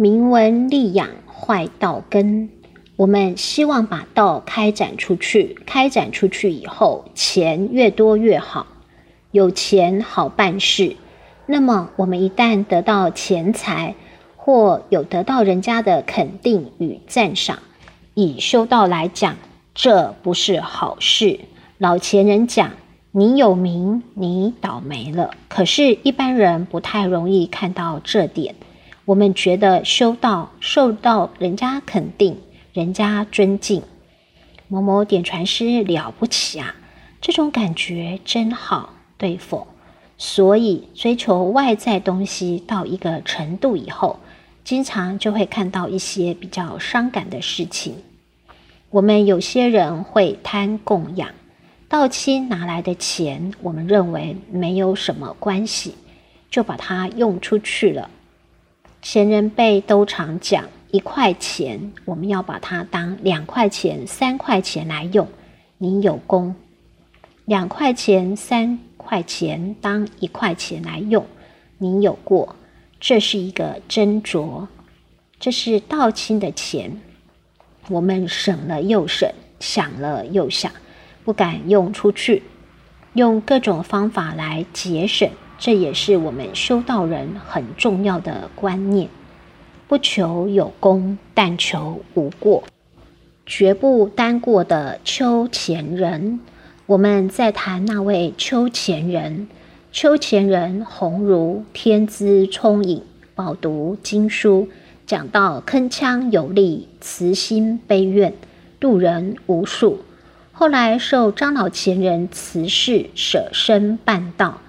明文立养，坏道根。我们希望把道开展出去，开展出去以后，钱越多越好，有钱好办事。那么，我们一旦得到钱财，或有得到人家的肯定与赞赏，以修道来讲，这不是好事。老前人讲。你有名，你倒霉了。可是，一般人不太容易看到这点。我们觉得修道受到人家肯定、人家尊敬，某某点传师了不起啊，这种感觉真好，对否？所以，追求外在东西到一个程度以后，经常就会看到一些比较伤感的事情。我们有些人会贪供养。到期拿来的钱，我们认为没有什么关系，就把它用出去了。前人辈都常讲，一块钱我们要把它当两块钱、三块钱来用。你有功，两块钱、三块钱当一块钱来用，你有过。这是一个斟酌，这是道亲的钱，我们省了又省，想了又想。不敢用出去，用各种方法来节省，这也是我们修道人很重要的观念。不求有功，但求无过，绝不单过的秋前人。我们在谈那位秋前人，秋前人鸿儒，天资聪颖，饱读经书，讲到铿锵有力，慈心悲愿，度人无数。后来受张老前人辞世，舍身办道，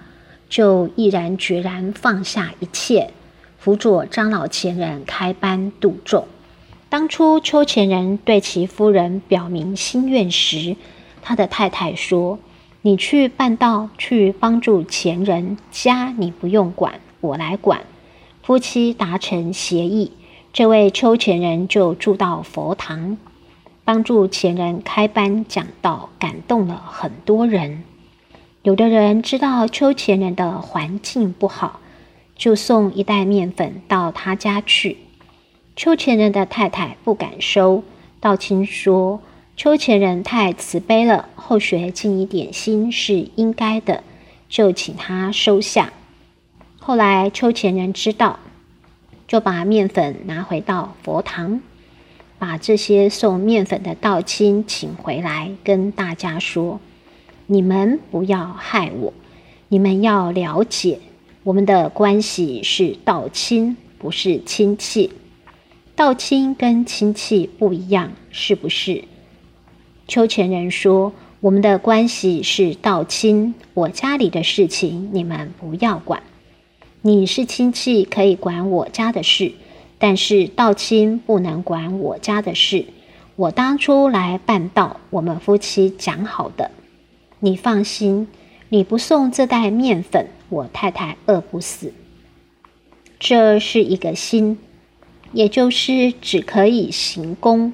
就毅然决然放下一切，辅佐张老前人开班度众。当初邱前人对其夫人表明心愿时，他的太太说：“你去办道，去帮助前人家，你不用管，我来管。”夫妻达成协议，这位邱前人就住到佛堂。帮助前人开班讲道，感动了很多人。有的人知道秋前人的环境不好，就送一袋面粉到他家去。秋前人的太太不敢收，道清说秋前人太慈悲了，后学尽一点心是应该的，就请他收下。后来秋前人知道，就把面粉拿回到佛堂。把这些送面粉的道亲请回来，跟大家说：“你们不要害我，你们要了解，我们的关系是道亲，不是亲戚。道亲跟亲戚不一样，是不是？”秋前人说：“我们的关系是道亲，我家里的事情你们不要管。你是亲戚，可以管我家的事。”但是道亲不能管我家的事，我当初来办道，我们夫妻讲好的。你放心，你不送这袋面粉，我太太饿不死。这是一个心，也就是只可以行功，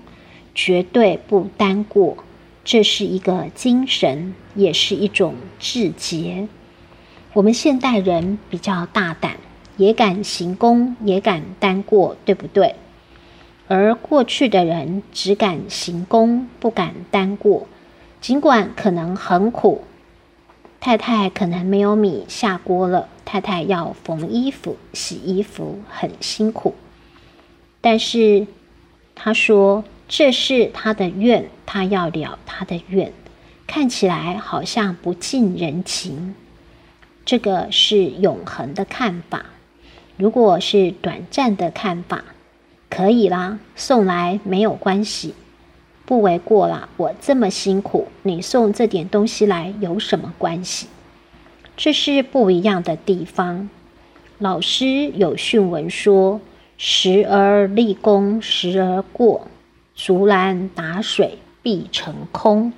绝对不单过。这是一个精神，也是一种志节。我们现代人比较大胆。也敢行功，也敢担过，对不对？而过去的人只敢行功，不敢担过，尽管可能很苦。太太可能没有米下锅了，太太要缝衣服、洗衣服，很辛苦。但是他说这是他的愿，他要了他的愿，看起来好像不近人情。这个是永恒的看法。如果是短暂的看法，可以啦，送来没有关系，不为过啦。我这么辛苦，你送这点东西来有什么关系？这是不一样的地方。老师有训文说：“时而立功，时而过，竹篮打水必成空。”